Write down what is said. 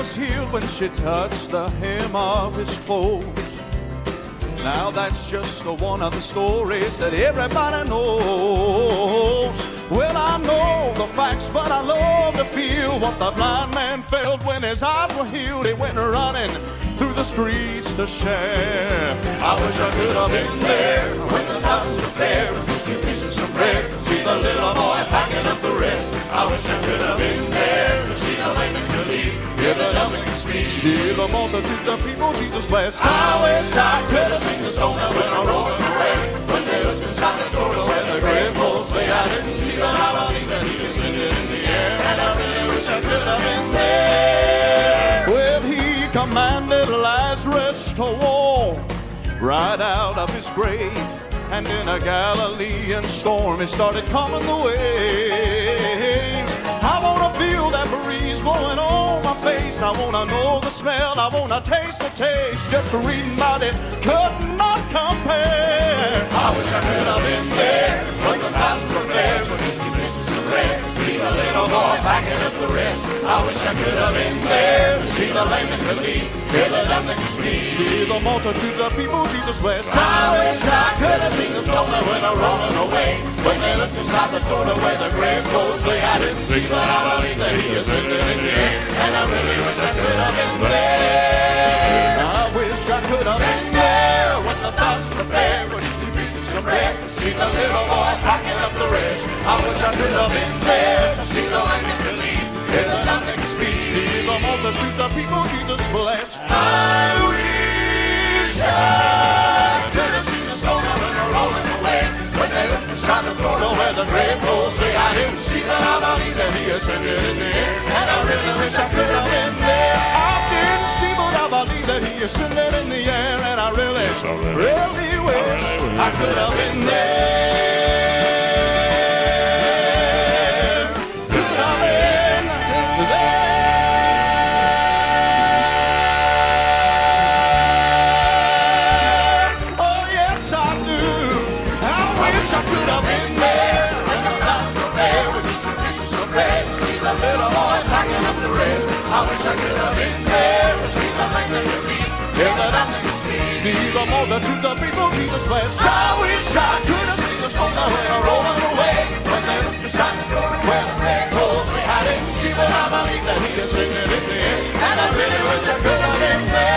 when she touched the hem of his clothes. Now that's just one of the stories that everybody knows. Well, I know the facts, but I love to feel what the blind man felt when his eyes were healed. He went running through the streets to share. I wish I could have been there when the thousands were fair. Just two fishes some bread. See the little boy See the multitudes of people Jesus blessed. I wish I could have seen the stone that went a rolling away. When they looked inside the door to where the grave clothes lay, I didn't see but I believe that he ascended in the air. And I really wish I could have been there. Well, he commanded Lazarus to walk right out of his grave. And in a Galilean storm, it started coming the waves. I wanna feel that breeze on face. I wanna know the smell. I wanna taste the taste. Just to read about it could not compare. Little boy backing up the rest. I wish I could have been there to see the lame that could leap, hear the dumb could speak. See the multitudes of people Jesus blessed. I wish I could have seen the stone that went a rolling away. When they looked inside the door to where the grave clothes lay, I didn't see, but I believe that he ascended in the air. And I really wish I could have been there. I wish I could have two pieces of bread, see the little boy packing up the rest. I wish I could have been there to see the land that could lead. Hear the dumb that could speak. See the multitudes of people Jesus blessed. I wish I could have seen the stone that went rolling away. When they looked inside the door to where the grave clothes lay, I didn't see, but I believe that he ascended in the air. And I really wish I could have been there. I didn't see, but I believe that he ascended in the air. And I really, really wish I could have been there. See the multitudes of people Jesus blessed. I wish I could have seen the stone that went rolling away. When they looked beside the door where the clothes lay. I didn't see, but I believe that he ascended in the air. And I really wish I could